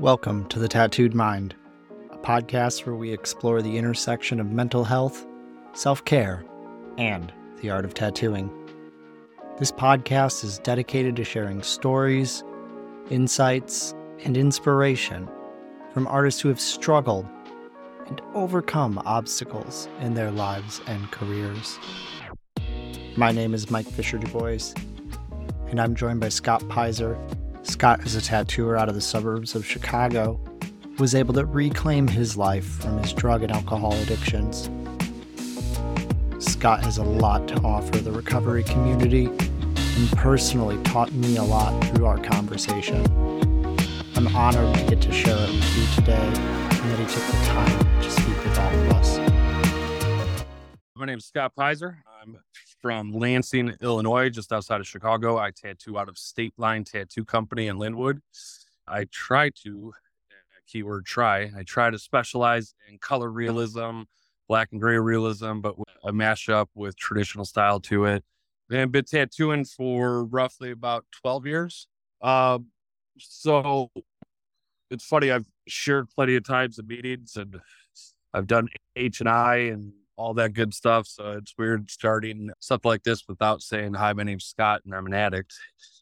Welcome to The Tattooed Mind, a podcast where we explore the intersection of mental health, self care, and the art of tattooing. This podcast is dedicated to sharing stories, insights, and inspiration from artists who have struggled and overcome obstacles in their lives and careers. My name is Mike Fisher Du Bois, and I'm joined by Scott Pizer Scott is a tattooer out of the suburbs of Chicago was able to reclaim his life from his drug and alcohol addictions. Scott has a lot to offer the recovery community and personally taught me a lot through our conversation. I'm honored to get to share it with you today and that he took the time to speak with all of us. My name is Scott Pizer. From Lansing, Illinois, just outside of Chicago. I tattoo out of State Line Tattoo Company in Lynwood. I try to, keyword try, I try to specialize in color realism, black and gray realism, but with a mashup with traditional style to it. And been tattooing for roughly about 12 years. Uh, so it's funny, I've shared plenty of times in meetings and I've done H and I and all that good stuff. So it's weird starting stuff like this without saying, Hi, my name's Scott and I'm an addict.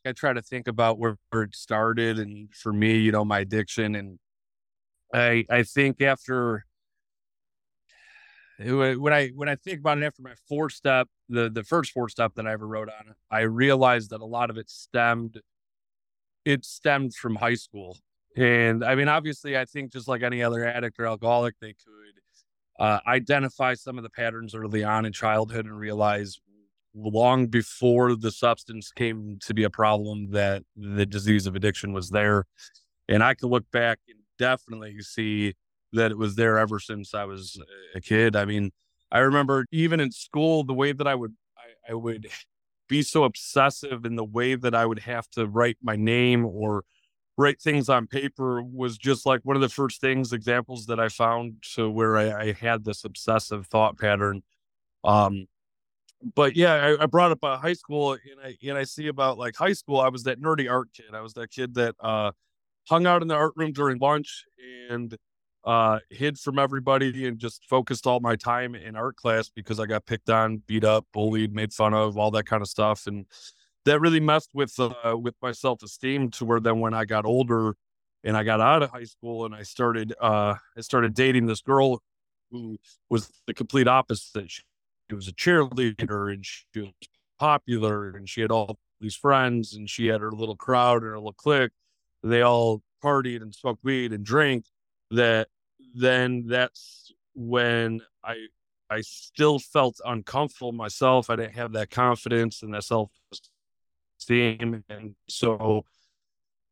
I try to think about where, where it started and for me, you know, my addiction. And I I think after when I when I think about it after my four step, the the first four step that I ever wrote on, I realized that a lot of it stemmed it stemmed from high school. And I mean, obviously, I think just like any other addict or alcoholic, they could uh, identify some of the patterns early on in childhood and realize long before the substance came to be a problem that the disease of addiction was there. And I can look back and definitely see that it was there ever since I was a kid. I mean, I remember even in school, the way that I would, I, I would be so obsessive in the way that I would have to write my name or write things on paper was just like one of the first things examples that I found to where I, I had this obsessive thought pattern. Um, but yeah, I, I brought up uh, high school and I and I see about like high school. I was that nerdy art kid. I was that kid that uh, hung out in the art room during lunch and uh, hid from everybody and just focused all my time in art class because I got picked on, beat up, bullied, made fun of, all that kind of stuff. And that really messed with uh, with my self esteem to where then when I got older and I got out of high school and I started uh, I started dating this girl who was the complete opposite. She, she was a cheerleader and she was popular and she had all these friends and she had her little crowd and her little clique. They all partied and smoked weed and drank. That then that's when I I still felt uncomfortable myself. I didn't have that confidence and that self steam. And so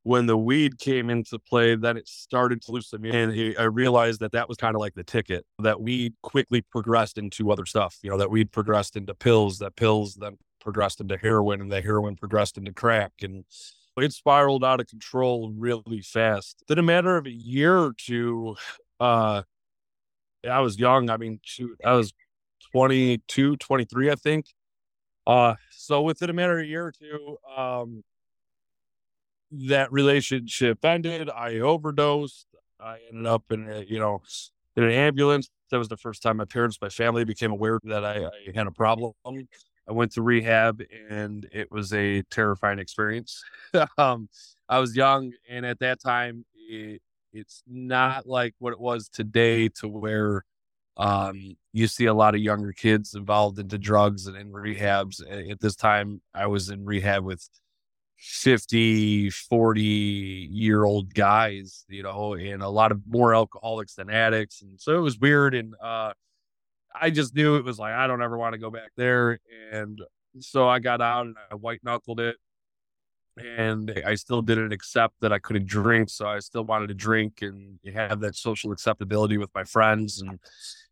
when the weed came into play, then it started to loosen me. And I realized that that was kind of like the ticket that weed quickly progressed into other stuff, you know, that weed progressed into pills, that pills then progressed into heroin and the heroin progressed into crack. And it spiraled out of control really fast. In a matter of a year or two, uh, I was young. I mean, shoot, I was 22, 23, I think. Uh, so within a matter of a year or two, um, that relationship ended. I overdosed. I ended up in a, you know, in an ambulance. That was the first time my parents, my family became aware that I, I had a problem. I went to rehab and it was a terrifying experience. um, I was young, and at that time, it, it's not like what it was today, to where um, you see a lot of younger kids involved into drugs and in rehabs. At this time, I was in rehab with 50, 40 year old guys, you know, and a lot of more alcoholics than addicts. And so it was weird. And uh, I just knew it was like, I don't ever want to go back there. And so I got out and I white knuckled it and I still didn't accept that I couldn't drink. So I still wanted to drink and have that social acceptability with my friends and,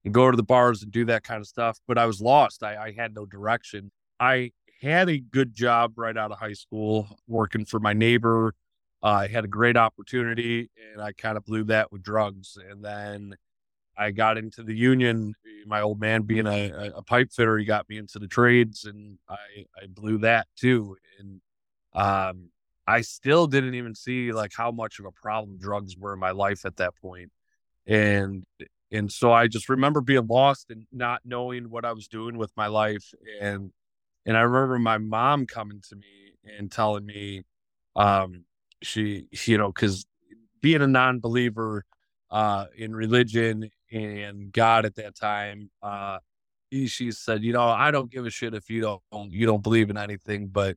and go to the bars and do that kind of stuff. But I was lost. I, I had no direction. I had a good job right out of high school working for my neighbor. Uh, I had a great opportunity and I kind of blew that with drugs. And then I got into the union. My old man being a, a pipe fitter, he got me into the trades and I, I blew that too. And um, I still didn't even see like how much of a problem drugs were in my life at that point. And and so I just remember being lost and not knowing what I was doing with my life. And and I remember my mom coming to me and telling me, um, she, you know, because being a non-believer uh, in religion and God at that time, uh, she said, you know, I don't give a shit if you don't you don't believe in anything, but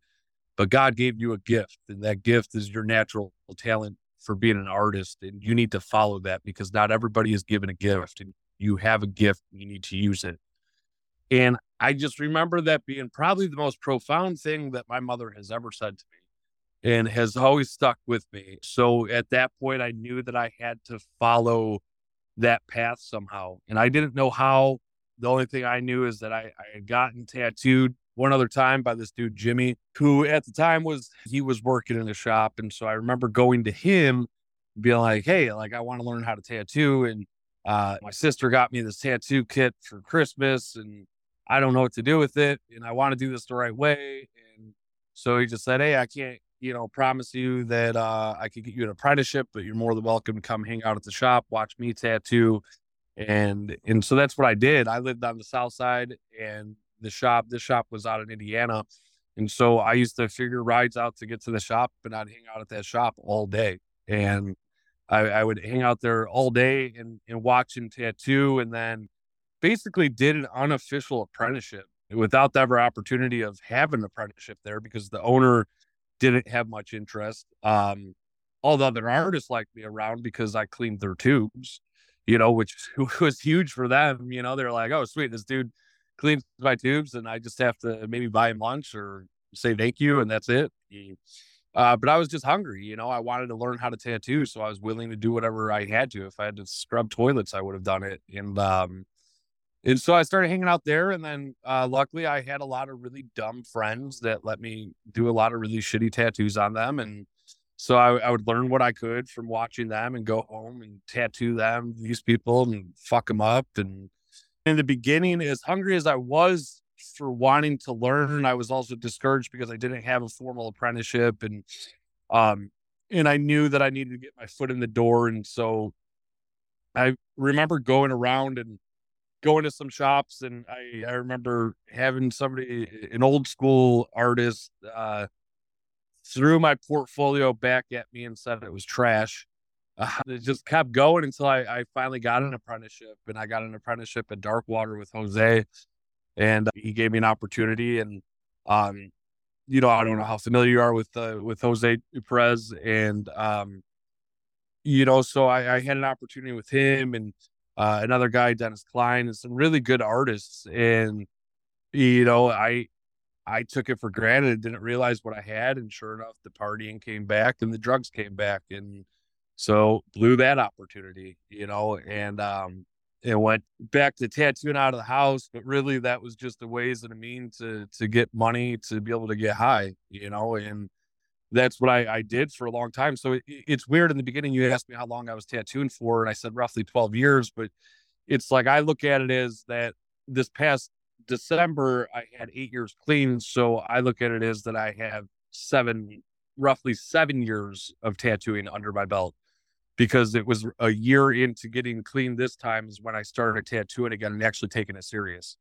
but God gave you a gift, and that gift is your natural talent for being an artist, and you need to follow that because not everybody is given a gift, and you have a gift, you need to use it. And I just remember that being probably the most profound thing that my mother has ever said to me and has always stuck with me. So at that point, I knew that I had to follow that path somehow. And I didn't know how. The only thing I knew is that I, I had gotten tattooed one other time by this dude, Jimmy, who at the time was, he was working in a shop. And so I remember going to him, being like, hey, like, I want to learn how to tattoo. And uh, my sister got me this tattoo kit for Christmas. And I don't know what to do with it. And I want to do this the right way. And so he just said, hey, I can't, you know, promise you that uh, I could get you an apprenticeship, but you're more than welcome to come hang out at the shop, watch me tattoo. And and so that's what I did. I lived on the south side and the shop, this shop was out in Indiana. And so I used to figure rides out to get to the shop and I'd hang out at that shop all day. And I, I would hang out there all day and, and watch him tattoo and then basically did an unofficial apprenticeship without the ever opportunity of having an apprenticeship there because the owner didn't have much interest. Um, the other artists liked me around because I cleaned their tubes, you know, which was huge for them. You know, they're like, oh, sweet, this dude cleans my tubes and I just have to maybe buy him lunch or say thank you and that's it. Uh, but I was just hungry, you know. I wanted to learn how to tattoo, so I was willing to do whatever I had to. If I had to scrub toilets, I would have done it. And um, and so I started hanging out there, and then uh, luckily I had a lot of really dumb friends that let me do a lot of really shitty tattoos on them, and so I, I would learn what I could from watching them and go home and tattoo them, these people, and fuck them up. And in the beginning, as hungry as I was for wanting to learn, I was also discouraged because I didn't have a formal apprenticeship, and um, and I knew that I needed to get my foot in the door, and so I remember going around and going to some shops and I, I remember having somebody, an old school artist, uh, threw my portfolio back at me and said it was trash. Uh, it just kept going until I, I finally got an apprenticeship and I got an apprenticeship at Darkwater with Jose and he gave me an opportunity and, um, you know, I don't know how familiar you are with, uh, with Jose Perez and, um, you know, so I, I had an opportunity with him and, uh, another guy, Dennis Klein, and some really good artists. And you know, I I took it for granted, didn't realize what I had, and sure enough, the partying came back and the drugs came back, and so blew that opportunity, you know, and um, and went back to tattooing out of the house. But really, that was just a ways and a mean to to get money to be able to get high, you know, and that's what I, I did for a long time. So it, it's weird in the beginning. You asked me how long I was tattooing for, and I said roughly 12 years. But it's like I look at it as that this past December, I had eight years clean. So I look at it as that I have seven, roughly seven years of tattooing under my belt because it was a year into getting clean this time is when I started tattooing again and actually taking it serious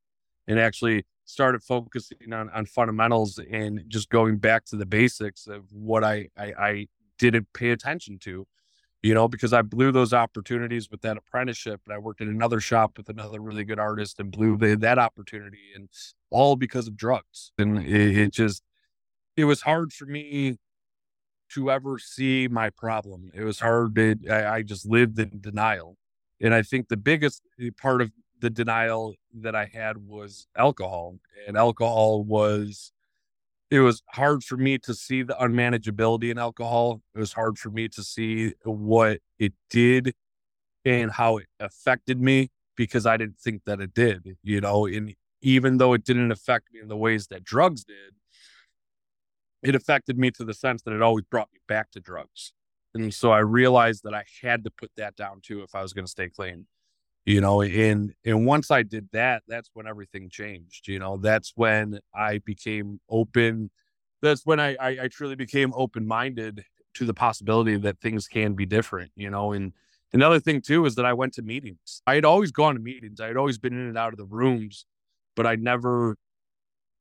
and actually started focusing on, on fundamentals and just going back to the basics of what I, I, I didn't pay attention to, you know, because I blew those opportunities with that apprenticeship and I worked in another shop with another really good artist and blew the, that opportunity and all because of drugs. And it, it just, it was hard for me to ever see my problem. It was hard. To, I, I just lived in denial. And I think the biggest eh, part of the denial that I had was alcohol, and alcohol was it was hard for me to see the unmanageability in alcohol. It was hard for me to see what it did and how it affected me because I didn't think that it did, you know, and even though it didn't affect me in the ways that drugs did, it affected me to the sense that it always brought me back to drugs. And so I realized that I had to put that down too if I was going to stay clean you know and and once i did that that's when everything changed you know that's when i became open that's when I, I, I truly became open minded to the possibility that things can be different, you know. And another thing too is that I went to meetings. I had always gone to meetings. I had always been in and out of the rooms, but I never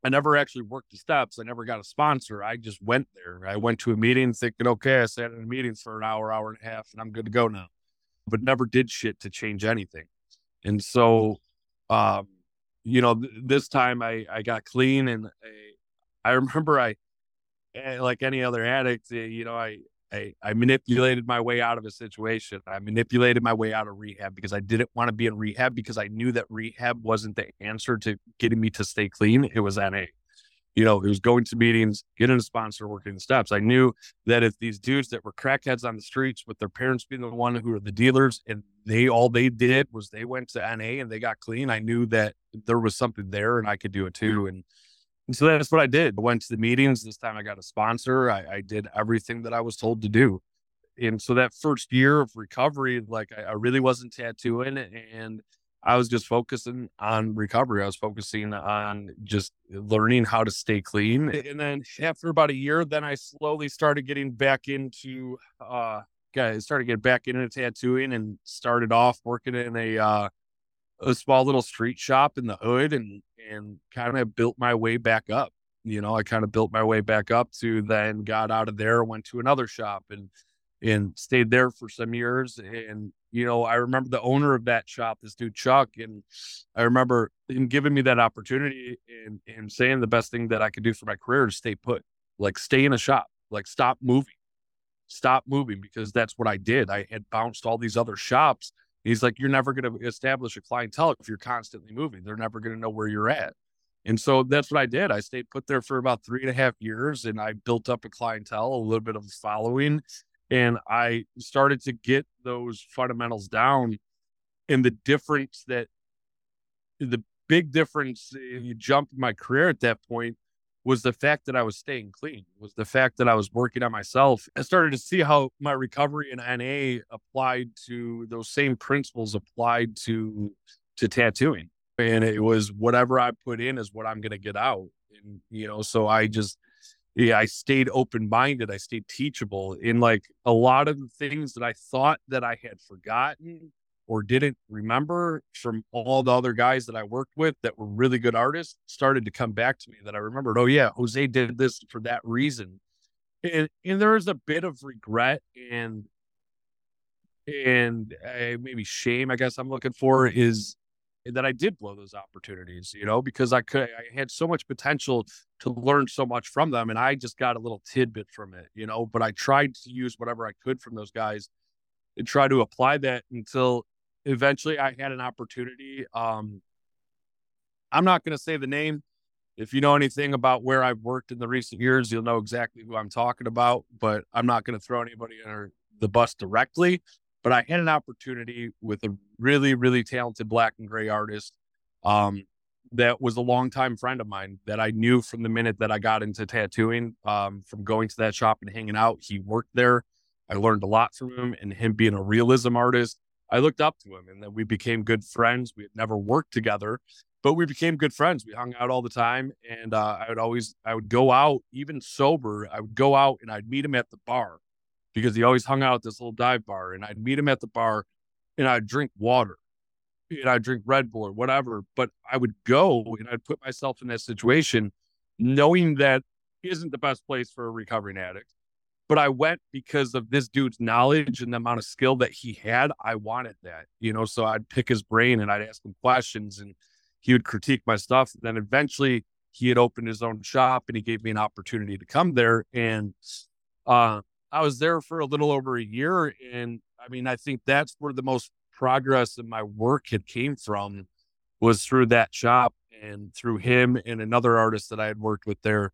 I never actually worked the steps. I never got a sponsor. I just went there. I went to a meeting thinking, okay, I sat in a meeting for an hour, hour and a half, and I'm good to go now. But never did shit to change anything. And so, um, you know, th- this time I, I got clean and I, I remember I, eh, like any other addict, eh, you know, I, I, I manipulated my way out of a situation. I manipulated my way out of rehab because I didn't want to be in rehab because I knew that rehab wasn't the answer to getting me to stay clean. It was NA. You know, it was going to meetings, getting a sponsor, working the steps. I knew that if these dudes that were crackheads on the streets with their parents being the one who were the dealers and they all they did was they went to NA and they got clean, I knew that there was something there and I could do it too. And and so that's what I did. I went to the meetings. This time I got a sponsor. I, I did everything that I was told to do. And so that first year of recovery, like I, I really wasn't tattooing and I was just focusing on recovery. I was focusing on just learning how to stay clean. And then after about a year, then I slowly started getting back into uh guys started getting back into tattooing and started off working in a uh a small little street shop in the hood and and kind of built my way back up. You know, I kind of built my way back up to then got out of there, went to another shop and and stayed there for some years. And, you know, I remember the owner of that shop, this dude Chuck, and I remember him giving me that opportunity and him saying the best thing that I could do for my career is stay put, like stay in a shop, like stop moving, stop moving, because that's what I did. I had bounced all these other shops He's like, you're never going to establish a clientele if you're constantly moving. They're never going to know where you're at. And so that's what I did. I stayed put there for about three and a half years and I built up a clientele, a little bit of a following. And I started to get those fundamentals down. And the difference that the big difference, eh, if you jump my career at that point, was the fact that I was staying clean, was the fact that I was working on myself. I started to see how my recovery in NA applied to those same principles applied to to tattooing. And it was whatever I put in is what I'm gonna get out. And you know, so I just yeah, I stayed open minded. I stayed teachable in like a lot of the things that I thought that I had forgotten or didn't remember from all the other guys that I worked with that were really good artists started to come back to me that I remembered, oh yeah, Jose did this for that reason. And and there is a bit of regret and and uh, maybe shame, I guess I'm looking for is that I did blow those opportunities, you know, because I could I had so much potential to learn so much from them and I just got a little tidbit from it, you know, but I tried to use whatever I could from those guys and try to apply that until eventually I had an opportunity. Um, I'm not going to say the name. If you know anything about where I've worked in the recent years, you'll know exactly who I'm talking about, but I'm not going to throw anybody under the bus directly. But I had an opportunity with a really, really talented black and gray artist um, that was a longtime friend of mine that I knew from the minute that I got into tattooing, um, from going to that shop and hanging out. He worked there. I learned a lot from him and him being a realism artist I looked up to him and then we became good friends. We had never worked together, but we became good friends. We hung out all the time. And uh, I would always, I would go out, even sober, I would go out and I'd meet him at the bar because he always hung out at this little dive bar. And I'd meet him at the bar and I'd drink water and I'd drink Red Bull or whatever. But I would go and I'd put myself in that situation knowing that isn't the best place for a recovering addict but I went because of this dude's knowledge and the amount of skill that he had. I wanted that, you know, so I'd pick his brain and I'd ask him questions and he would critique my stuff. And Then eventually he had opened his own shop and he gave me an opportunity to come there. And uh, I was there for a little over a year. And I mean, I think that's where the most progress in my work had came from was through that shop and through him and another artist that I had worked with there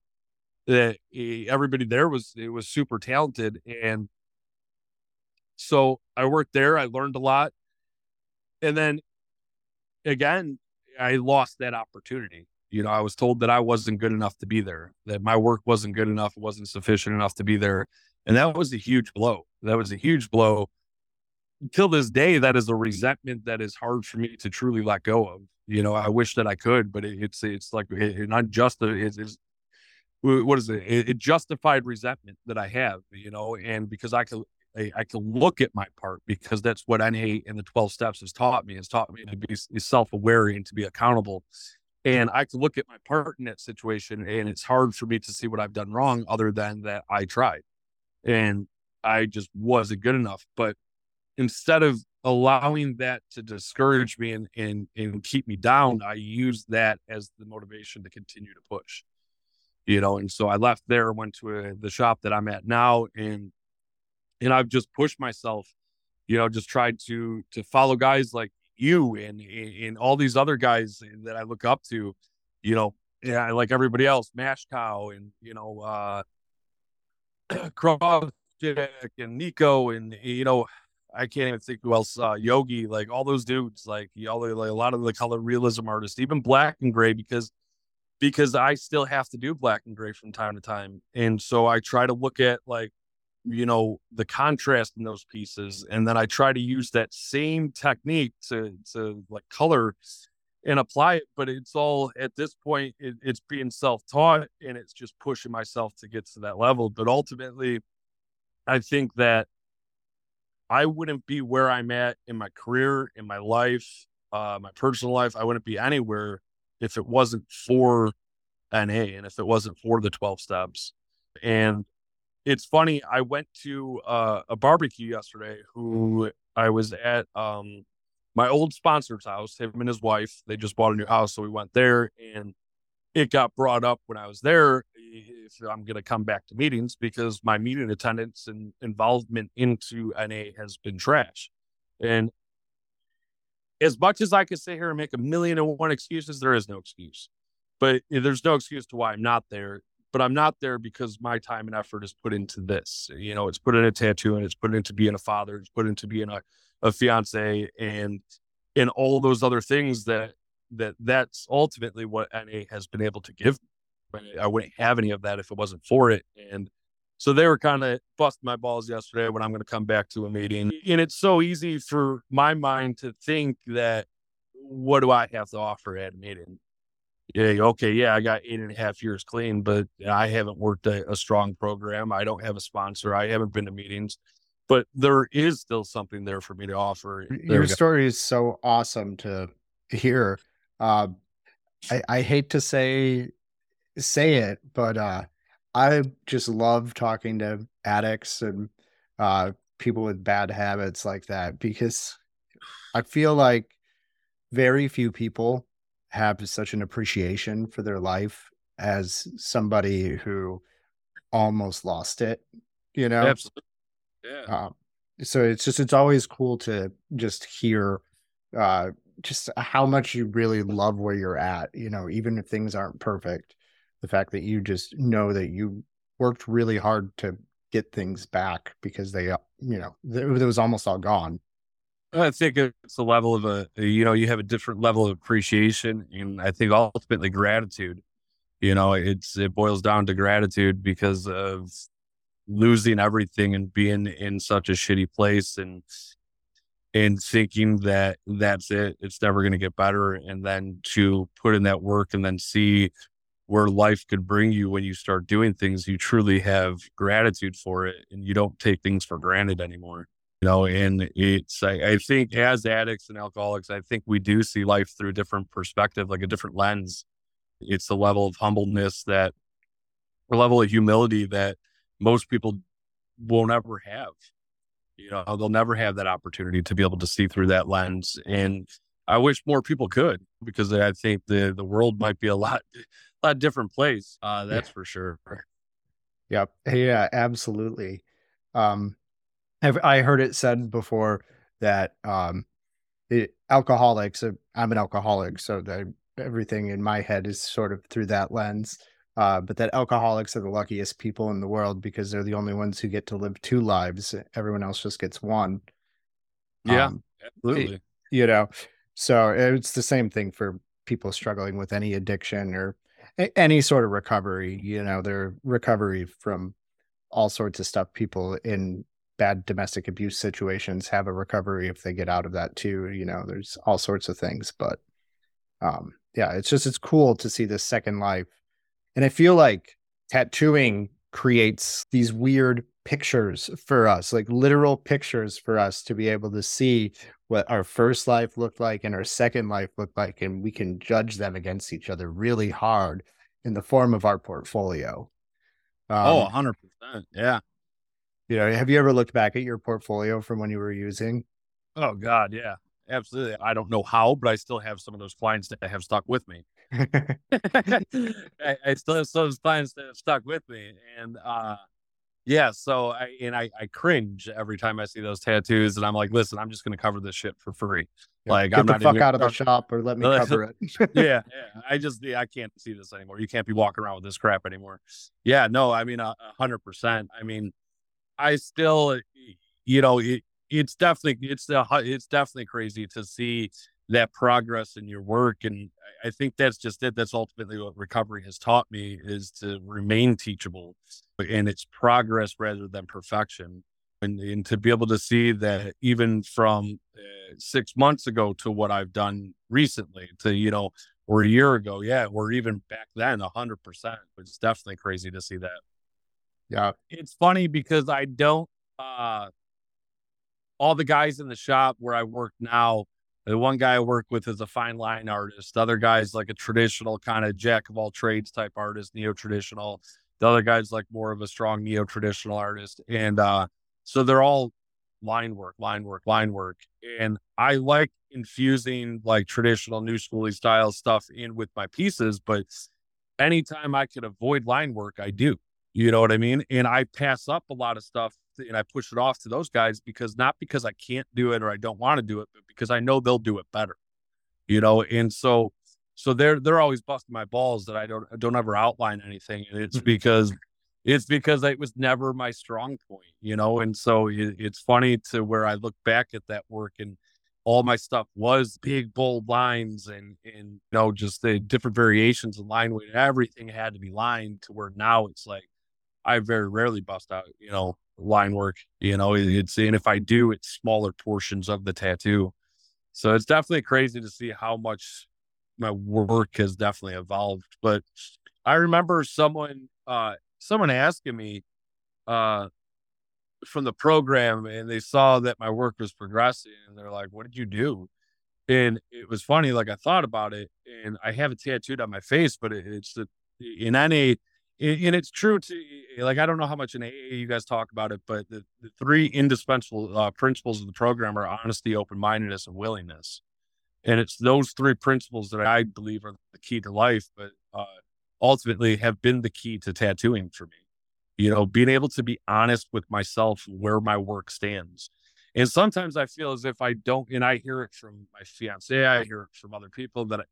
that eh, everybody there was it was super talented and so I worked there I learned a lot and then again I lost that opportunity. You know I was told that I wasn't good enough to be there that my work wasn't good enough wasn't sufficient enough to be there and that was a huge blow. That was a huge blow. Till this day that is a resentment that is hard for me to truly let go of. You know I wish that I could but it, it's it's like it, not just it's, it's what is it? it? Justified resentment that I have, you know, and because I could I, I can look at my part because that's what NA and the 12 steps has taught me, has taught me to be self aware and to be accountable. And I can look at my part in that situation and it's hard for me to see what I've done wrong other than that I tried and I just wasn't good enough. But instead of allowing that to discourage me and, and, and keep me down, I use that as the motivation to continue to push, you know? And so I left there, went to a, the shop that I'm at now and and I've just pushed myself, you know, just tried to to follow guys like you and and all these other guys that I look up to, you know, yeah, like everybody else, Mash Cow and you know, uh Cross and Nico and you know, I can't even think who else, uh, Yogi, like all those dudes, like y'all, like a lot of the color realism artists, even black and gray, because because I still have to do black and gray from time to time. And so I try to look at like you know the contrast in those pieces and then i try to use that same technique to to like color and apply it but it's all at this point it, it's being self-taught and it's just pushing myself to get to that level but ultimately i think that i wouldn't be where i'm at in my career in my life uh my personal life i wouldn't be anywhere if it wasn't for na and if it wasn't for the 12 steps and it's funny. I went to uh, a barbecue yesterday. Who I was at um, my old sponsor's house. Him and his wife. They just bought a new house, so we went there, and it got brought up when I was there if I'm going to come back to meetings because my meeting attendance and involvement into NA has been trash. And as much as I could sit here and make a million and one excuses, there is no excuse. But eh, there's no excuse to why I'm not there but I'm not there because my time and effort is put into this. You know, it's put in a tattoo and it's put into being a father, it's put into being a, a fiance and and all those other things that that that's ultimately what NA has been able to give. I wouldn't have any of that if it wasn't for it. And so they were kind of busting my balls yesterday when I'm going to come back to a meeting. And it's so easy for my mind to think that what do I have to offer at a meeting? yeah, okay, yeah, I got eight and a half years clean, but I haven't worked a, a, strong program. I don't have a sponsor. I haven't been to meetings, but there is still something there for me to offer. There Your story is so awesome to hear. Uh, I, I hate to say say it, but uh, I just love talking to addicts and uh, people with bad habits like that because I feel like very few people have such an appreciation for their life as somebody who almost lost it, you know? Absolutely. Yeah. Uh, so it's just, it's always cool to just hear uh, just how much you really love where you're at, you know, even if things aren't perfect. The fact that you just know that you worked really hard to get things back because they, uh, you know, it was almost all gone. I think it's a level of a, you know, you have a different level of appreciation and I think ultimately gratitude. You know, it's, it boils down to gratitude because of losing everything and being in such a shitty place and, and thinking that that's it, it's never going to get better. And then to put in that work and then see where life could bring you when you start doing things, you truly have gratitude for it and you don't take things for granted anymore you know and it's I, I, think as addicts and alcoholics i think we do see life through a different perspective like a different lens. It's a level of humbleness that a level of humility that most people won't ever have you know they'll never have that opportunity to be able to see through that lens and i wish more people could because i think the the world might be a lot a lot different place uh that's yeah. for sure yep yeah absolutely um I've, I heard it said before that um, it, alcoholics. Uh, I'm an alcoholic, so the, everything in my head is sort of through that lens. Uh, but that alcoholics are the luckiest people in the world because they're the only ones who get to live two lives. Everyone else just gets one. Yeah, um, absolutely. It, you know, so it's the same thing for people struggling with any addiction or any sort of recovery. You know, their recovery from all sorts of stuff. People in bad domestic abuse situations have a recovery if they get out of that too. You know, there's all sorts of things, but um, yeah, it's just it's cool to see this second life, and I feel like tattooing creates these weird pictures for us, like literal pictures for us to be able to see what our first life looked like and our second life looked like. And we can judge them against each other really hard in the form of our portfolio. Oh, um, oh, 100%. Yeah. You know, have you ever looked back at your portfolio from when you were using? Oh, God. Yeah. Absolutely. I don't know how, but I still have some of those clients that have stuck with me. I, I, still have some clients that have stuck with me. And, uh, yeah, so I and I, I cringe every time I see those tattoos, and I'm like, listen, I'm just going to cover this shit for free. Yeah, like, get I'm the not fuck out of the shop or let me cover it. yeah, yeah, I just yeah, I can't see this anymore. You can't be walking around with this crap anymore. Yeah, no, I mean, a hundred percent. I mean, I still, you know, it, it's definitely it's the it's definitely crazy to see that progress in your work and i think that's just it that's ultimately what recovery has taught me is to remain teachable and it's progress rather than perfection. And, and to be able to see that even from uh, six months ago to what i've done recently to you know or a year ago yeah or even back then 100% it's definitely crazy to see that. Yeah. It's funny because i don't uh all the guys in the shop where i work now the one guy I work with is a fine line artist. The other guy's like a traditional kind of jack of all trades type artist, neo traditional. The other guy's like more of a strong neo traditional artist. And uh, so they're all line work, line work, line work. And I like infusing like traditional new schooly style stuff in with my pieces, but anytime I could avoid line work, I do. You know what I mean? And I pass up a lot of stuff and I push it off to those guys because not because I can't do it or I don't want to do it, but because I know they'll do it better. You know, and so so they're they're always busting my balls that I don't don't ever outline anything, and it's because it's because it was never my strong point, you know. And so it, it's funny to where I look back at that work and all my stuff was big bold lines and and you know just the different variations of line weight. Everything had to be lined to where now it's like I very rarely bust out, you know, line work. You know, it's and if I do, it's smaller portions of the tattoo. So it's definitely crazy to see how much my work has definitely evolved. But I remember someone uh someone asking me uh from the program and they saw that my work was progressing and they're like, What did you do? And it was funny, like I thought about it and I have it tattooed on my face, but it, it's the in NA and it's true to like I don't know how much in AA you guys talk about it, but the, the three indispensable uh, principles of the program are honesty, open mindedness, and willingness. And it's those three principles that I believe are the key to life, but uh, ultimately have been the key to tattooing for me. You know, being able to be honest with myself where my work stands. And sometimes I feel as if I don't, and I hear it from my fiance, I hear it from other people that I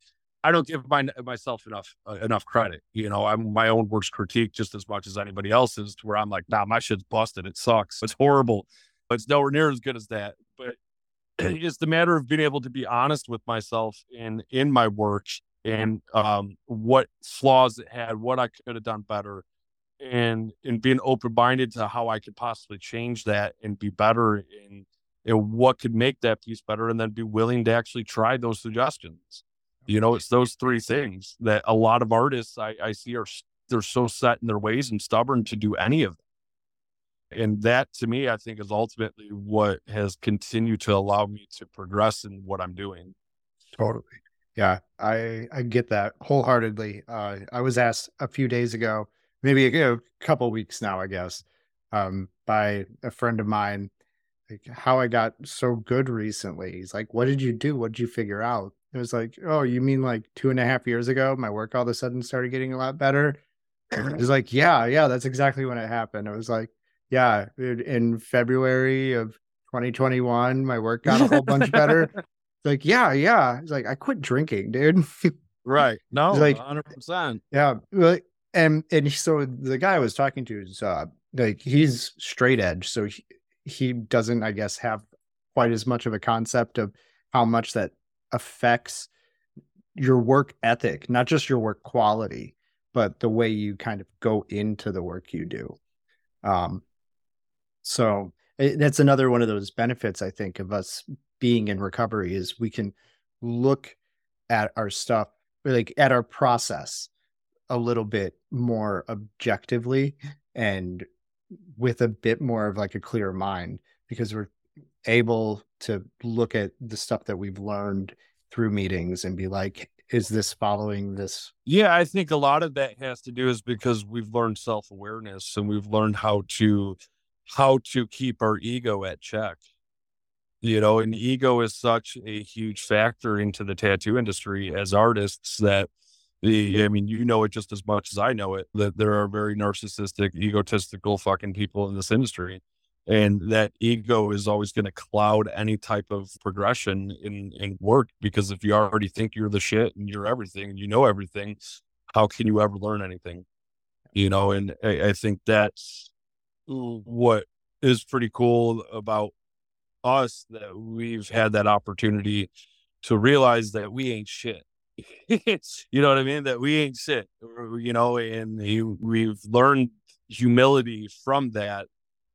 don't give my, myself enough uh, enough credit. You know, I'm my own worst critique just as much as anybody else's. To where I'm like, nah, my shit's busted. It sucks. It's horrible. But it's nowhere near as good as that. But it's the matter of being able to be honest with myself in in my work and um, what flaws it had, what I could have done better, and and being open minded to how I could possibly change that and be better and, in what could make that piece better, and then be willing to actually try those suggestions. You know, it's those three things that a lot of artists I, I see are they're so set in their ways and stubborn to do any of them. And that to me, I think is ultimately what has continued to allow me to progress in what I'm doing. Totally. Yeah, I I get that wholeheartedly. Uh, I was asked a few days ago, maybe a, a couple weeks now, I guess, um, by a friend of mine, like how I got so good recently. He's like, "What did you do? What did you figure out?" It was like, oh, you mean like two and a half years ago, my work all of a sudden started getting a lot better. It was like, yeah, yeah, that's exactly when it happened. It was like, yeah, in February of 2021, my work got a whole bunch better. It's like, yeah, yeah. It's like I quit drinking, dude. right. No, like 100%. Yeah. And and so the guy I was talking to is uh like he's straight edge, so he, he doesn't, I guess, have quite as much of a concept of how much that affects your work ethic, not just your work quality, but the way you kind of go into the work you do. Um, so it, that's another one of those benefits I think of us being in recovery is we can look at our stuff like at our process a little bit more objectively and with a bit more of like a clear mind because we're able to look at the stuff that we've learned through meetings and be like is this following this? Yeah i think a lot of that has to do is because we've learned self-awareness and we've learned how to how to keep our ego at check. You know and ego is such a huge factor into the tattoo industry as artists that the i mean you know it just as much as i know it that there are very narcissistic egotistical fucking people in this industry and that ego is always going to cloud any type of progression in in work because if you already think you're the shit and you're everything and you know everything how can you ever learn anything? You know and I, I think that's what is pretty cool about us that we've had that opportunity to realize that we ain't shit. You know what i mean? That we ain't shit you know and we've learned humility from that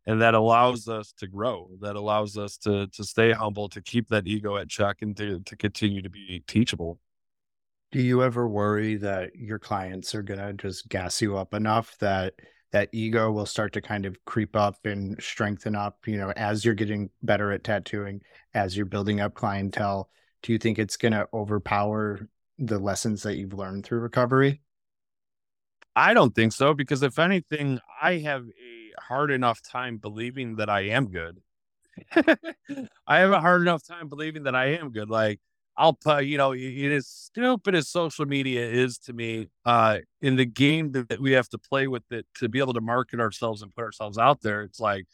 and that allows us to grow that allows us to to stay humble to keep that ego at check and to, to continue to be teachable. Do you ever worry that your clients are going to just gas you up enough that that ego will start to kind of creep up and strengthen up you know as you're getting better at tattooing as you're building up clientele? Do you think it's going to overpower the lessons that you've learned through recovery? I don't think so because if anything i have a hard enough time believing that I am good. I have a hard enough time believing that I am good. Like I'll put, you know, it is stupid as social media is to me. Uh, in the game that we have to play with it to be able to market ourselves and put ourselves out there, it's like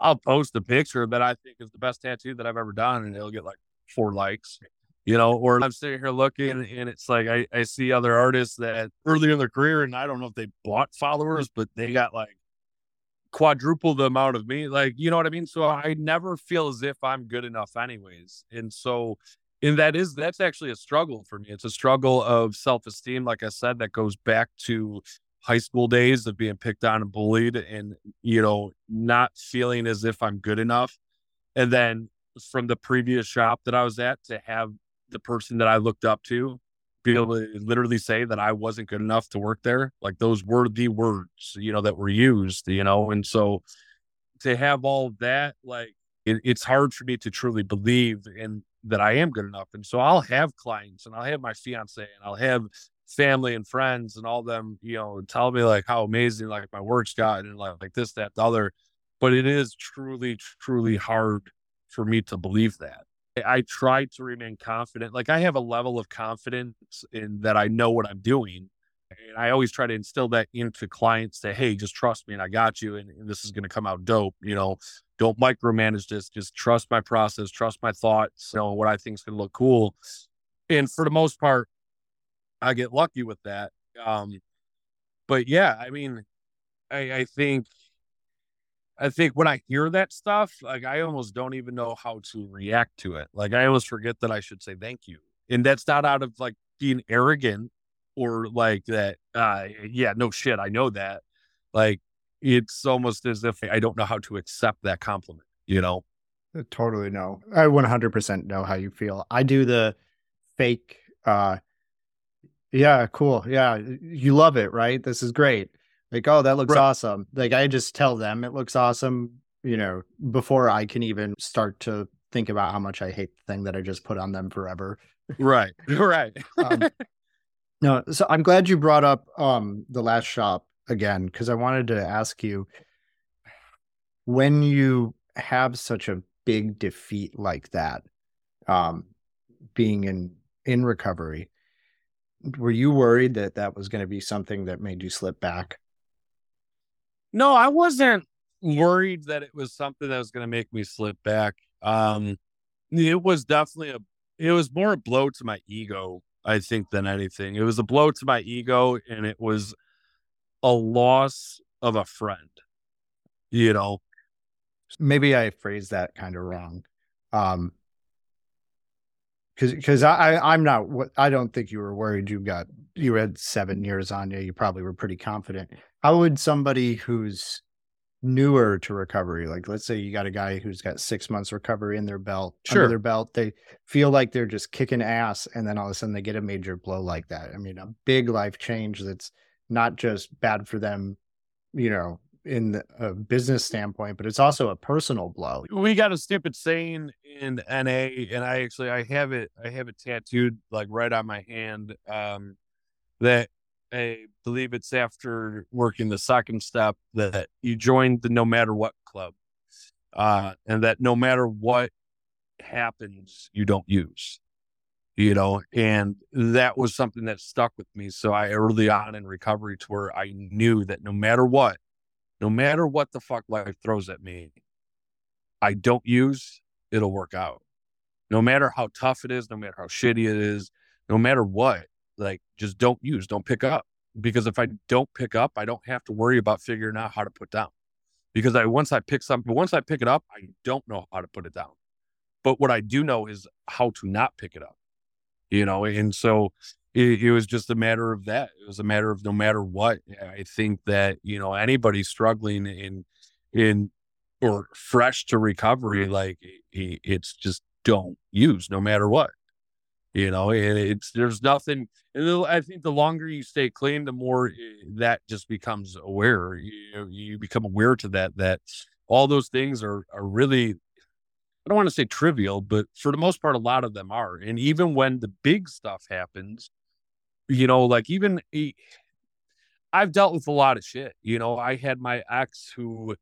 I'll post a picture that I think is the best tattoo that I've ever done, and it'll get like four likes. You know, or I'm sitting here looking and it's like I, I see other artists that early in their career, and I don't know if they bought followers, but they got like quadruple the amount of me. Like, you know what I mean? So I never feel as if I'm good enough, anyways. And so, and that is, that's actually a struggle for me. It's a struggle of self esteem. Like I said, that goes back to high school days of being picked on and bullied and, you know, not feeling as if I'm good enough. And then from the previous shop that I was at to have the person that I looked up to be able to literally say that I wasn't good enough to work there. Like those were the words, you know, that were used, you know, and so to have all that, like it, it's hard for me to truly believe in that I am good enough. And so I'll have clients and I'll have my fiance and I'll have family and friends and all them, you know, tell me like how amazing like my work's gotten and like, like this, that, the other. But it is truly, truly hard for me to believe that. I try to remain confident. Like I have a level of confidence in that I know what I'm doing. And I always try to instill that into clients that, hey, just trust me and I got you. And, and this is going to come out dope. You know, don't micromanage this. Just trust my process, trust my thoughts, you know, what I think is going to look cool. And for the most part, I get lucky with that. Um, but yeah, I mean, I, I think I think when I hear that stuff, like I almost don't even know how to react to it. Like I almost forget that I should say thank you. And that's not out of like being arrogant or like that uh yeah, no shit, I know that. Like it's almost as if I don't know how to accept that compliment, you know? I totally know. I 100% know how you feel. I do the fake uh yeah, cool. Yeah, you love it, right? This is great like oh that looks right. awesome. Like i just tell them it looks awesome you know before i can even start to think about how much i hate the thing that i just put on them forever. Right right. Um, no so i'm glad you brought up um the last shop again because i wanted to ask you when you have such a big defeat like that um being in in recovery were you worried that that was going to be something that made you slip back no, I wasn't worried that it was something that was going to make me slip back. Um, it was definitely a, it was more a blow to my ego, I think, than anything. It was a blow to my ego, and it was a loss of a friend. You know, maybe I phrased that kind of wrong. Um, because because I I'm not what I don't think you were worried. You got you had seven years on you. You probably were pretty confident. How would somebody who's newer to recovery, like let's say you got a guy who's got six months recovery in their belt, sure. under their belt, they feel like they're just kicking ass, and then all of a sudden they get a major blow like that. I mean, a big life change that's not just bad for them, you know, in a business standpoint, but it's also a personal blow. We got a stupid saying in NA, and I actually I have it I have it tattooed like right on my hand. Um, that I believe it's after working the second step that you joined the no matter what club, uh, and that no matter what happens, you don't use you know, and that was something that stuck with me. So I early on in recovery to where I knew that no matter what, no matter what the fuck life throws at me, I don't use, it'll work out. No matter how tough it is, no matter how shitty it is, no matter what, like just don't use, don't pick up. Because if I don't pick up, I don't have to worry about figuring out how to put down. Because I once I pick something, once I pick it up, I don't know how to put it down. But what I do know is how to not pick it up. You know, and so it, it was just a matter of that. It was a matter of no matter what. I think that you know anybody struggling in in or fresh to recovery, like it's just don't use no matter what. You know, and it's there's nothing. And I think the longer you stay clean, the more eh, that just becomes aware. You you become aware to that that all those things are are really I don't want to say trivial, but for the most part, a lot of them are. And even when the big stuff happens, you know, like even I've dealt with a lot of shit. You know, I had my ex who,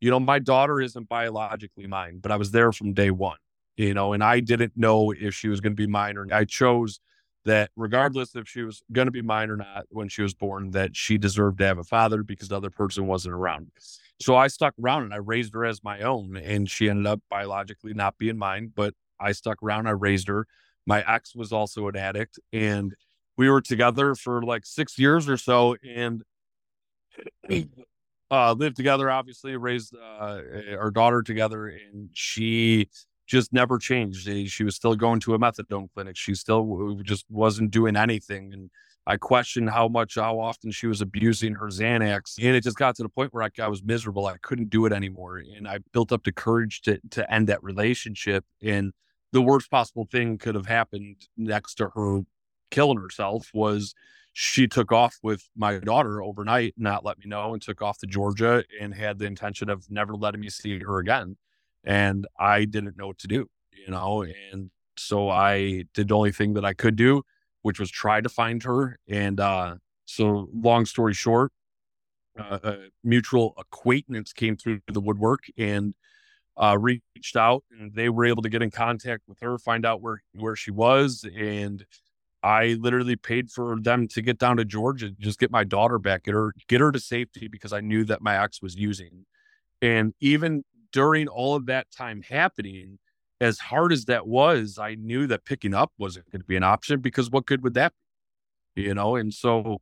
you know, my daughter isn't biologically mine, but I was there from day one, you know, and I didn't know if she was going to be mine or I chose that regardless if she was going to be mine or not when she was born, that she deserved to have a father because the other person wasn't around. So I stuck around and I raised her as my own. And she ended up biologically not being mine, but I stuck around. I raised her. My ex was also an addict. And we were together for like six years or so and we uh, lived together, obviously, raised uh, our daughter together, and she just never changed. She was still going to a methadone clinic. She still just wasn't doing anything. And I questioned how much, how often she was abusing her Xanax. And it just got to the point where I, I was miserable. I couldn't do it anymore. And I built up the courage to, to end that relationship. And the worst possible thing could have happened next to her killing herself was she took off with my daughter overnight, not let me know, and took off to Georgia and had the intention of never letting me see her again. And I didn't know what to do, you know, and so I did the only thing that I could do, which was try to find her. And uh, so, long story short, uh, a mutual acquaintance came through the woodwork and uh, reached out, and they were able to get in contact with her, find out where where she was, and I literally paid for them to get down to Georgia, just get my daughter back, get her get her to safety because I knew that my ex was using. And even during all of that time happening, as hard as that was, I knew that picking up wasn't going to be an option because what good would that be? You know, and so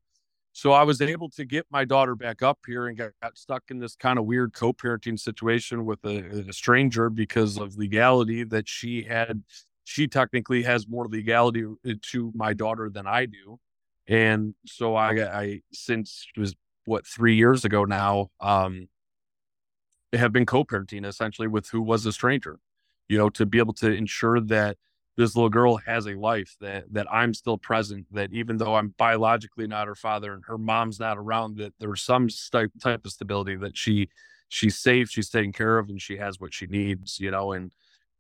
so I was able to get my daughter back up here and got, got stuck in this kind of weird co-parenting situation with a, a stranger because of legality that she had she technically has more legality uh, to my daughter than I do. And so I, I since was what three years ago now, um, have been co-parenting essentially with who was a stranger, you know, to be able to ensure that this little girl has a life that that I'm still present. That even though I'm biologically not her father and her mom's not around, that there's some type type of stability that she she's safe, she's taken care of, and she has what she needs. You know, and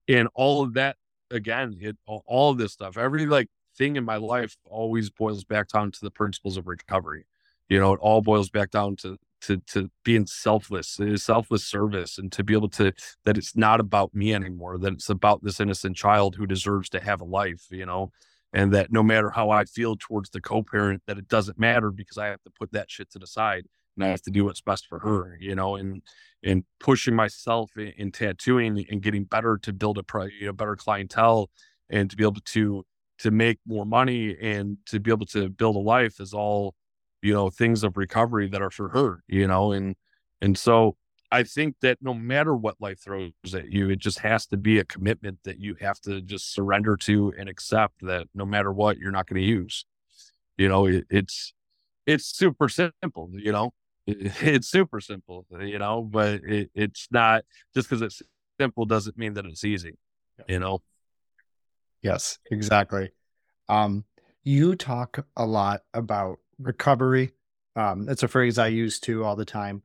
and all of that again, it all of this stuff, every like thing in my life always boils back down to the principles of recovery. You know, it all boils back down to to to being selfless, eh, selfless service, and to be able to that it's not about me anymore. That it's about this innocent child who deserves to have a life. You know, and that no matter how I feel towards the co-parent, that it doesn't matter because I have to put that shit to the side and I have to do what's best for her. You know, and and pushing myself in, in tattooing and getting better to build a pro, you know, better clientele and to be able to to make more money and to be able to build a life is all you know things of recovery that are for her you know and and so i think that no matter what life throws at you it just has to be a commitment that you have to just surrender to and accept that no matter what you're not going to use you know it, it's it's super simple you know it's super simple, you know, but it, it's not just because it's simple doesn't mean that it's easy, you know? Yes, exactly. Um, you talk a lot about recovery, Um, that's a phrase I use too all the time.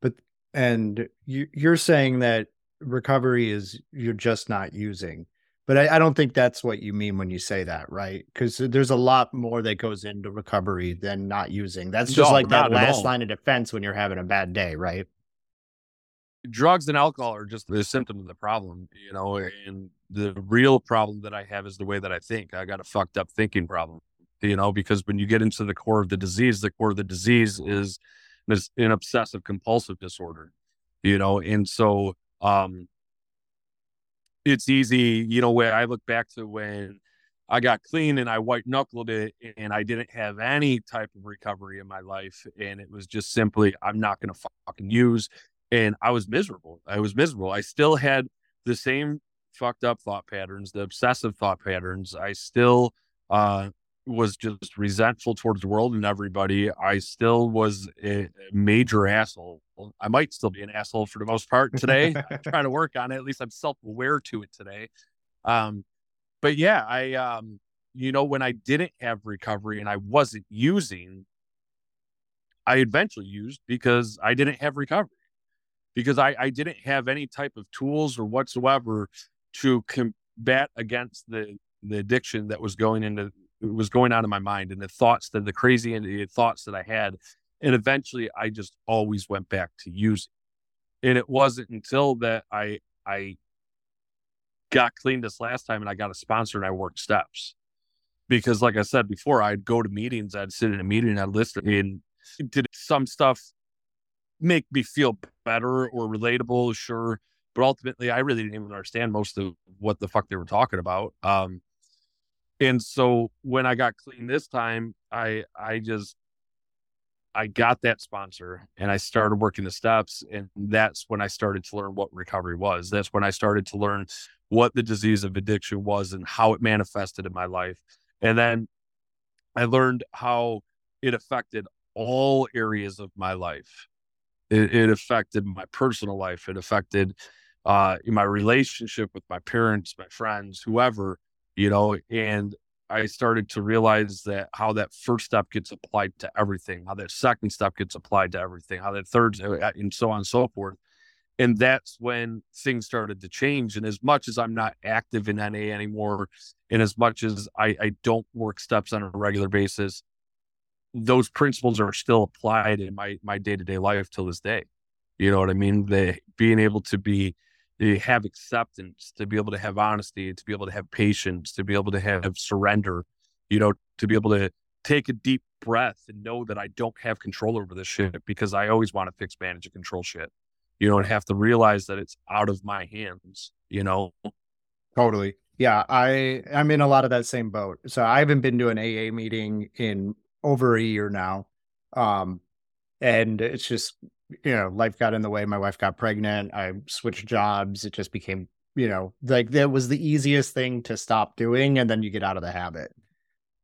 But and you, you're saying that recovery is you're just not using. But I, I don't think that's what you mean when you say that, right? Because there's a lot more that goes into recovery than not using. That's just No, like that last line of defense when you're having a bad day, right? drugs and alcohol are just the symptom of the problem, you know, and the real problem that I have is the way that I think. I got a fucked up thinking problem, you know, because when you get into the core of the disease, the core of the disease is an obsessive compulsive disorder, you know, and so um it's easy, you know, where I look back to when I got clean and I white knuckled it and I didn't have any type of recovery in my life. And it was just simply, I'm not going to fucking use and I was miserable. I was miserable. I still had the same fucked up thought patterns, the obsessive thought patterns. I still uh, was just resentful towards the world and everybody. I still was a major asshole. I might still be an asshole for the most part today. I'm trying to work on it. At least I'm self aware to it today. Um, but yeah, I, um, you know, when I didn't have recovery and I wasn't using, I eventually used because I didn't have recovery because I, I didn't have any type of tools or whatsoever to combat against the the addiction that was going into was going on in my mind and the thoughts that the crazy and the thoughts that I had. And eventually I just always went back to using. And it wasn't until that I I got clean this last time and I got a sponsor and I worked steps. Because like I said before, I'd go to meetings, I'd sit in a meeting, I'd listen and did some stuff make me feel better or relatable, sure. But ultimately, I really didn't even understand most of what the fuck they were talking about. Um, and so when I got clean this time, I I just I got that sponsor and I started working the steps, and that's when I started to learn what recovery was. That's when I started to learn what the disease of addiction was and how it manifested in my life. And then I learned how it affected all areas of my life it, it affected my personal life. It affected uh, my relationship with my parents, my friends, whoever, you know, and I started to realize that how that first step gets applied to everything, how that second step gets applied to everything, how that third, uh, and so on and so forth. And that's when things started to change. And as much as I'm not active in NA anymore, and as much as I, I don't work steps on a regular basis, those principles are still applied in my my day to day life till this day. You know what I mean? They being able to be have acceptance, to be able to have honesty, to be able to have patience, to be able to have surrender, you know, to be able to take a deep breath and know that I don't have control over this shit because I always want to fix, manage, and control shit. You don't have to realize that it's out of my hands, you know. Totally. Yeah, I I'm in a lot of that same boat. So I haven't been to an AA meeting in over a year now. Um, and it's just, you know, life got in the way. My wife got pregnant. I switched jobs. It just became, you know, like that was the easiest thing to stop doing. And then you get out of the habit.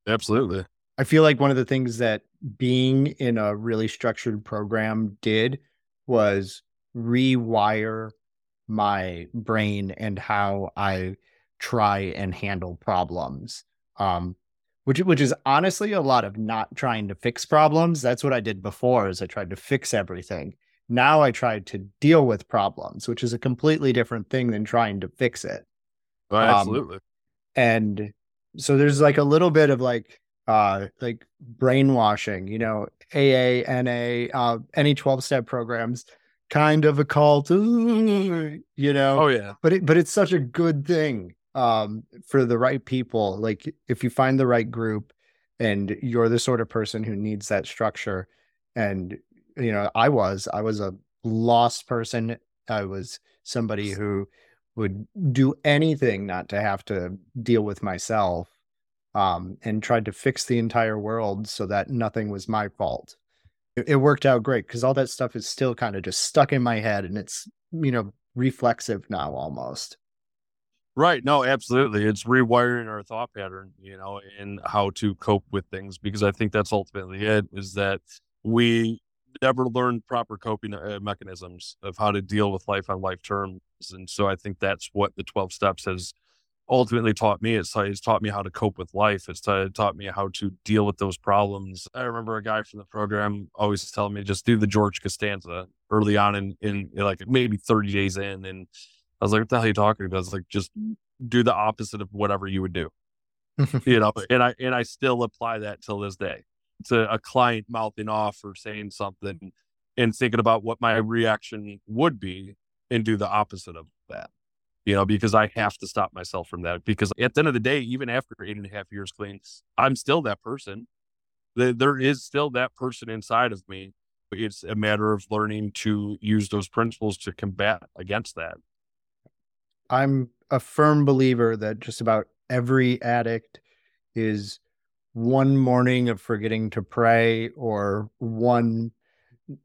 Absolutely. I feel like one of the things that being in a really structured program did was rewire my brain and how I try and handle problems. Um, which which is honestly a lot of not trying to fix problems. That's what I did before is I tried to fix everything. Now I try to deal with problems, which is a completely different thing than trying to fix it. Oh, Um, absolutely. And so there's like a little bit of like uh like brainwashing, you know, AA, NA, uh any 12 step programs, kind of a cult, you know oh yeah. but it, but it's such a good thing um for the right people like if you find the right group and you're the sort of person who needs that structure and you know i was i was a lost person. I was somebody who would do anything not to have to deal with myself um and tried to fix the entire world so that nothing was my fault. It, it worked out great because all that stuff is still kind of just stuck in my head and it's you know reflexive now almost Right. No, absolutely. It's rewiring our thought pattern, you know, and how to cope with things because I think that's ultimately it is that we never learned proper coping uh, mechanisms of how to deal with life on life terms. And so I think that's what the 12 steps has ultimately taught me. It's, it's taught me how to cope with life. It's taught me how to deal with those problems. I remember a guy from the program always telling me just do the George Costanza early on in, in, like maybe 30 days in. And I was like, what the hell are you talking about? I was like, just mm. do the opposite of whatever you would do. you know, and I and I still apply that till this day. To a client mouthing off or saying something and thinking about what my reaction would be and do the opposite of that you know, because I have to stop myself from that. Because at the end of the day, even after eight and a half years clean, I'm still that person. There is still that person inside of me. It's a matter of learning to use those principles to combat against that. I'm a firm believer that just about every addict is one morning of forgetting to pray or one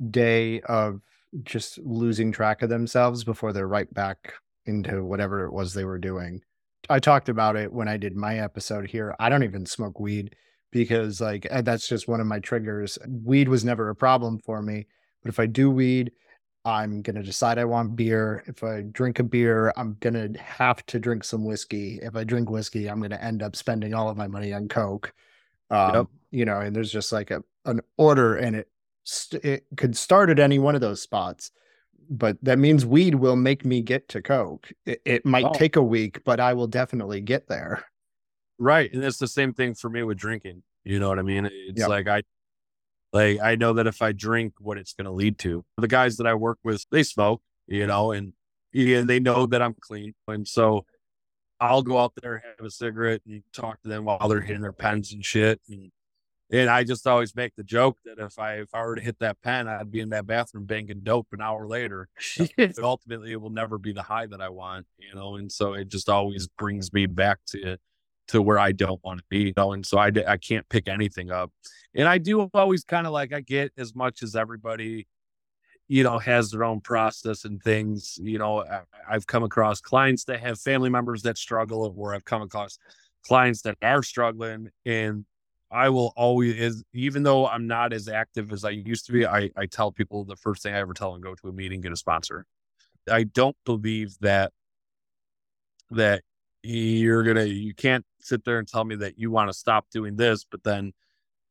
day of just losing track of themselves before they're right back into whatever it was they were doing. I talked about it when I did my episode here. I don't even smoke weed because like eh, that's just one of my triggers. Weed was never a problem for me, but if I do weed, I'm going to decide I want beer. If I drink a beer, I'm going to have to drink some whiskey. If I drink whiskey, I'm going to end up spending all of my money on coke. Um, yep. you know, and there's just like a an order and it st- it could start at any one of those spots but that means weed will make me get to coke. It, it might oh. take a week, but I will definitely get there. Right, and it's the same thing for me with drinking. You know what I mean? It's yep. like I like I know that if I drink, what it's going to lead to. The guys that I work with, they smoke, you know, and yeah, they know that I'm clean, and so I'll go out there have a cigarette and talk to them while they're hitting their pens and shit, and and I just always make the joke that if I if I were to hit that pen, I'd be in that bathroom banging dope an hour later. ultimately, it will never be the high that I want, you know. And so it just always brings me back to to where I don't want to be, you know. And so I I can't pick anything up. And I do always kind of like I get as much as everybody, you know, has their own process and things. You know, I, I've come across clients that have family members that struggle, or I've come across clients that are struggling and I will always, is, even though I'm not as active as I used to be, I, I tell people the first thing I ever tell them go to a meeting, get a sponsor. I don't believe that that you're gonna you can't sit there and tell me that you want to stop doing this, but then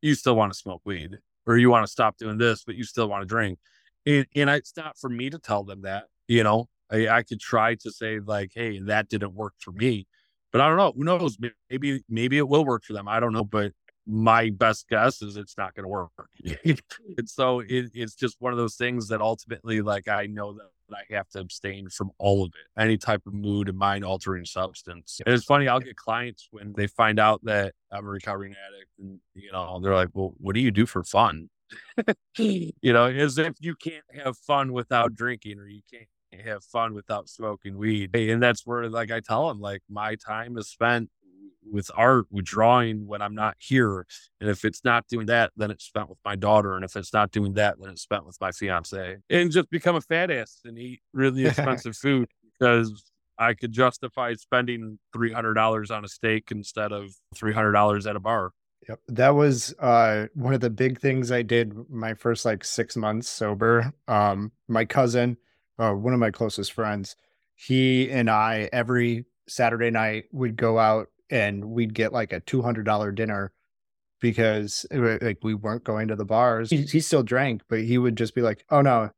you still want to smoke weed, or you want to stop doing this, but you still want to drink. And, and it's not for me to tell them that. You know, I, I could try to say like, hey, that didn't work for me, but I don't know. Who knows? Maybe maybe it will work for them. I don't know, but my best guess is it's not going to work. and so it, it's just one of those things that ultimately, like, I know that I have to abstain from all of it, any type of mood and mind altering substance. And it's funny, I'll get clients when they find out that I'm a recovering addict, and you know, they're like, "Well, what do you do for fun?" you know, as if you can't have fun without drinking, or you can't have fun without smoking weed. And that's where, like, I tell them, like, my time is spent with art, with drawing when I'm not here. And if it's not doing that, then it's spent with my daughter. And if it's not doing that, then it's spent with my fiance. And just become a fat ass and eat really expensive food because I could justify spending $300 on a steak instead of $300 at a bar. Yep. That was uh, one of the big things I did my first like six months sober. Um, my cousin, uh, one of my closest friends, he and I every Saturday night would go out and we'd get like a $200 dinner because like we weren't going to the bars. He, he, still drank, but he would just be like, "Oh no,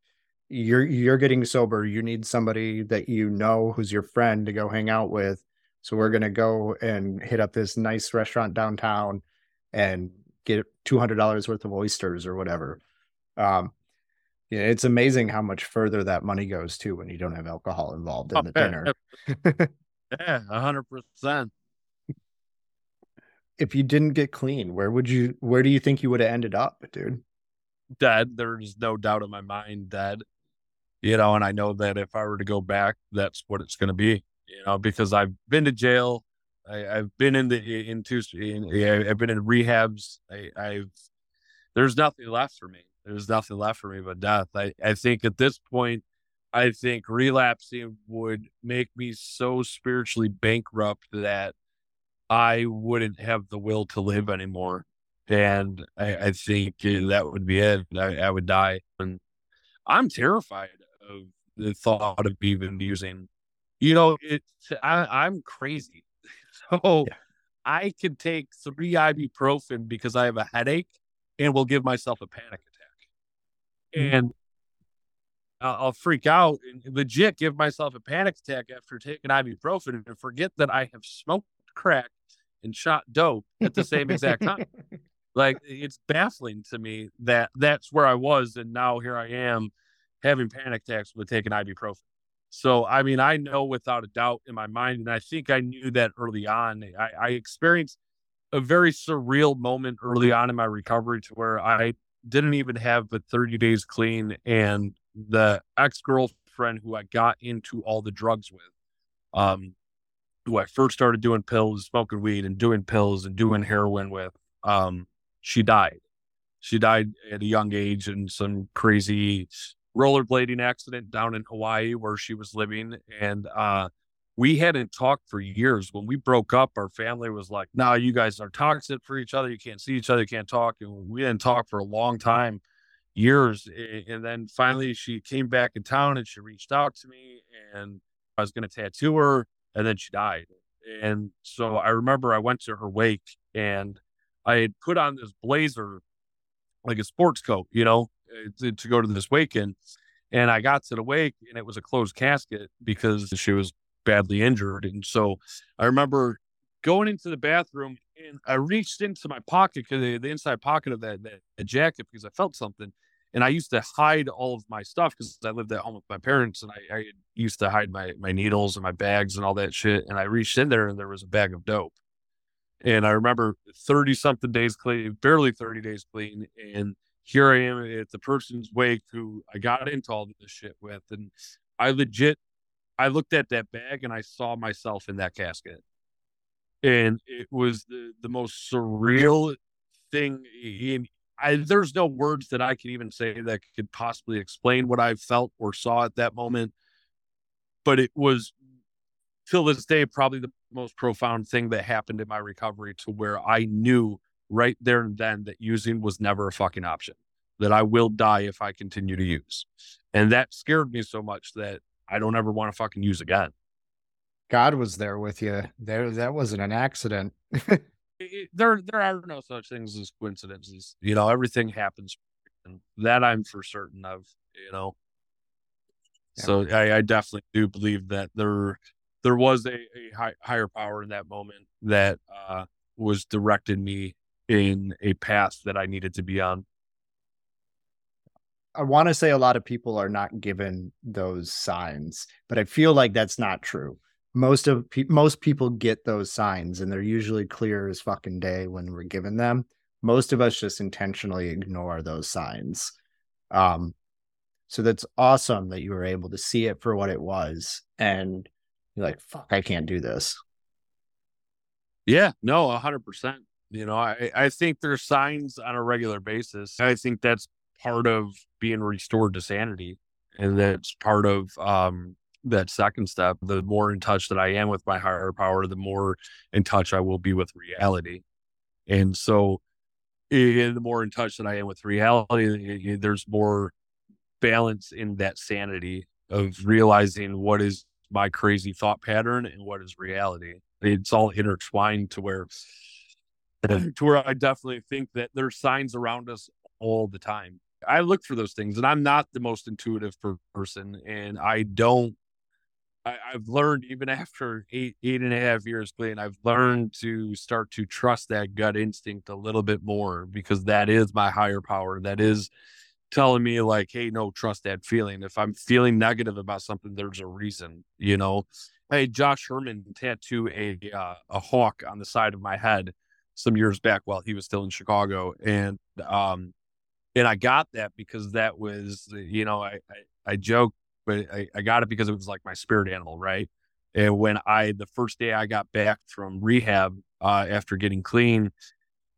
you're you're getting sober. You need somebody that you know who's your friend to go hang out with. So we're gonna go and hit up this nice restaurant downtown and get two hundred dollars worth of oysters or whatever." Um, yeah, it's amazing how much further that money goes too when you don't have alcohol involved in oh, the dinner. yeah, a hundred percent if you didn't get clean, where would you where do you think you would have ended up, dude? Dead. There's no doubt in my mind dead. You know, and I know that if I were to go back, that's what it's gonna be. You know, because I've been to jail. I, have been in the in, yeah, I've been in rehabs. I, I've there's nothing left for me. There's nothing left for me but death. I, I think at this point, I think relapsing would make me so spiritually bankrupt that I wouldn't have the will to live anymore. And I, I think that would be it. I, I, would die. And I'm terrified of the thought of even using, you know, it's, I, I'm crazy. So yeah. I can take three ibuprofen because I have a headache and will give myself a panic attack. Mm-hmm. And I'll freak out and legit give myself a panic attack after taking ibuprofen and forget that I have smoked crack and shot dope at the same exact time. like it's baffling to me that that's where I was, and now here I am having panic attacks with taking ibuprofen. So, I mean, I know without a doubt in my mind, and I think I knew that early on. I, I experienced a very surreal moment early on in my recovery to where I didn't even have but 30 days clean. And the ex girlfriend who I got into all the drugs with, um, who I first started doing pills, smoking weed, and doing pills and doing heroin with, um, she died. She died at a young age in some crazy rollerblading accident down in Hawaii where she was living. And uh, we hadn't talked for years. When we broke up, our family was like, no, nah, you guys are toxic for each other. You can't see each other. You can't talk. And we didn't talk for a long time, years. And then finally, she came back in town and she reached out to me and I was going to tattoo her. And then she died. And so I remember I went to her wake and I had put on this blazer, like a sports coat, you know, uh, to, to go to this wake in. And I got to the wake and it was a closed casket because she was badly injured. And so I remember going into the bathroom and I reached into my pocket because the, the, inside pocket of that, that, that jacket because I felt something. And I used to hide all of my stuff because I lived at home with my parents and I, I used to hide my, my needles and my bags and all that shit. And I reached in there and there was a bag of dope. And I remember 30 something days clean, barely 30 days clean. And here I am at the person's wake who I got into all this shit with. And I legit, I looked at that bag and I saw myself in that casket. And it was the, the most surreal thing. In, I, there's no words that I can even say that could possibly explain what I felt or saw at that moment. But it was, till this day, probably the most profound thing that happened in my recovery to where I knew right there and then that using was never a fucking option, that I will die if I continue to use. And that scared me so much that I don't ever want to fucking use again. God was there with you. There, that wasn't an accident. it, there, there are no such things as coincidences. You know, everything happens. And that I'm for certain of. You know, yeah. so I, I, definitely do believe that there, there was a, a high, higher power in that moment that uh, was directed me in a path that I needed to be on. I want to say a lot of people are not given those signs, but I feel like that's not true. Most of pe- most people get those signs and they're usually clear as fucking day when we're given them. Most of us just intentionally ignore those signs. Um so that's awesome that you were able to see it for what it was and you're like fuck I can't do this. Yeah, no, 100%. You know, I, I think there's signs on a regular basis. I think that's part of being restored to sanity. And that's part of um, that second step. The more in touch that I am with my higher power, the more in touch I will be with reality. And so, eh, the more in touch that I am with reality, eh, eh, there's more balance in that sanity of realizing what is my crazy thought pattern and what is reality. It's all intertwined to where to where I definitely think that there's signs around us all the time. I look for those things, and I'm not the most intuitive per- person, and I don't. I, have learned even after eight eight and a half years playing, I've learned to start to trust that gut instinct a little bit more because that is my higher power. That is telling me like, hey, no, trust that feeling. If I'm feeling negative about something, there's a reason. You know, hey, Josh Herman tattoo a uh, a hawk on the side of my head some years back while he was still in Chicago. And, um, and I got that because that was, you know, I, I, I joke, but I, I got it because it was like my spirit animal. Right. And when I, the first day I got back from rehab, uh, after getting clean,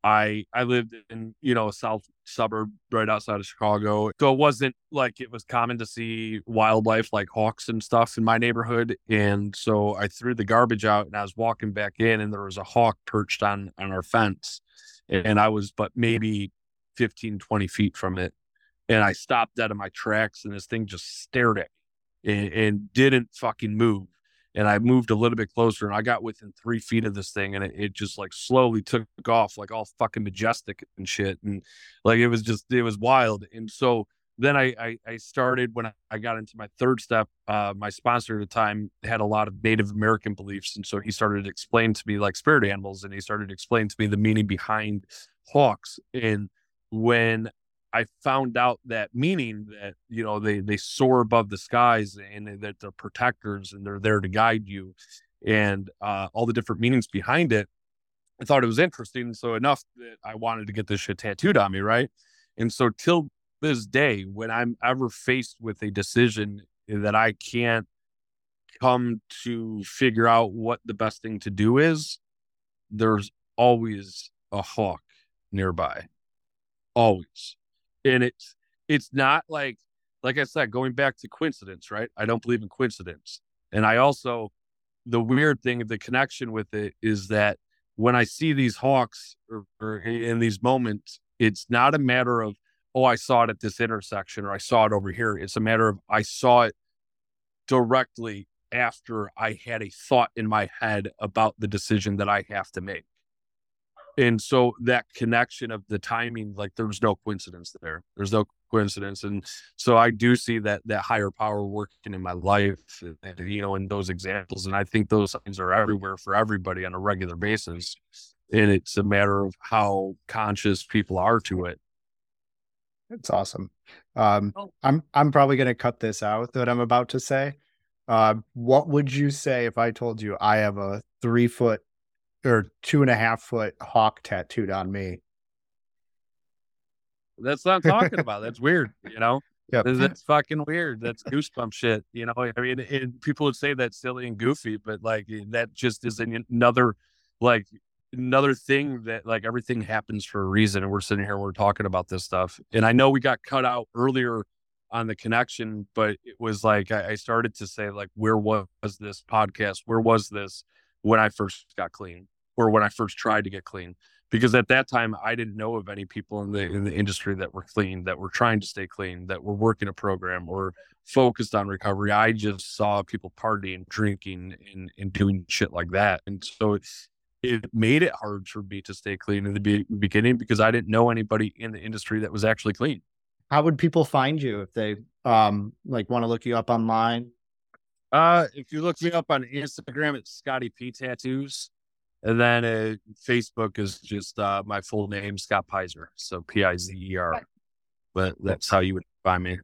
I I lived in you know a south suburb right outside of Chicago, so it wasn't like it was common to see wildlife like hawks and stuff in my neighborhood. And so I threw the garbage out, and I was walking back in, and there was a hawk perched on on our fence, and I was but maybe 15, 20 feet from it, and I stopped out of my tracks, and this thing just stared at me and, and didn't fucking move. and I moved a little bit closer and I got within three feet of this thing and it, it, just like slowly took off like all fucking majestic and shit. And like it was just, it was wild. And so then I, I, I started when I got into my third step, uh, my sponsor at the time had a lot of Native American beliefs. And so he started to explain to me like spirit animals and he started to explain to me the meaning behind hawks. And when I found out that meaning that you know they they soar above the skies and that they're protectors and they're there to guide you, and uh, all the different meanings behind it. I thought it was interesting, so enough that I wanted to get this shit tattooed on me, right? And so till this day, when I'm ever faced with a decision that I can't come to figure out what the best thing to do is, there's always a hawk nearby. Always and it's it's not like like I said, going back to coincidence, right? I don't believe in coincidence. And I also the weird thing, the connection with it is that when I see these hawks or, or in these moments, it's not a matter of, oh, I saw it at this intersection or I saw it over here. It's a matter of I saw it directly after I had a thought in my head about the decision that I have to make and so that connection of the timing like there was no coincidence there. There's no coincidence. And so i do see that that higher power working in my life and, you know in those examples. And i think those things are everywhere for everybody on a regular basis. And it's a matter of how conscious people are to it. That's awesome. Um, oh. i'm i'm probably going to cut this out that i'm about to say. Uh, what would you say if i told you i have a three foot or two and a half foot hawk tattooed on me. That's I'm talking about. That's weird, you know. Yeah, that's fucking weird. That's goosebump shit. You know, I mean, it, people would say that's silly and goofy, but like eh, that just is another, like another thing that like everything happens for a reason. And we're sitting here, and we're talking about this stuff. And I know we got cut out earlier on the connection, but it was like I, I started to say like, where was this podcast? Where was this when I first got clean? Or when I first tried to get clean. Because at that time, I didn't know of any people in the in the industry that were clean, that were trying to stay clean, that were working a program or focused on recovery. I just saw people partying, drinking, and and doing shit like that, and so it, it made it hard for me to stay clean in the be- beginning because I didn't know anybody in the industry that was actually clean. How would people find you if they um like want to look you up online? Uh, if you look me up on Instagram, it's Scotty P Tattoos. And then uh, Facebook is just uh, my full name, Scott Pizer. So P I Z E R. But that's how you would find me.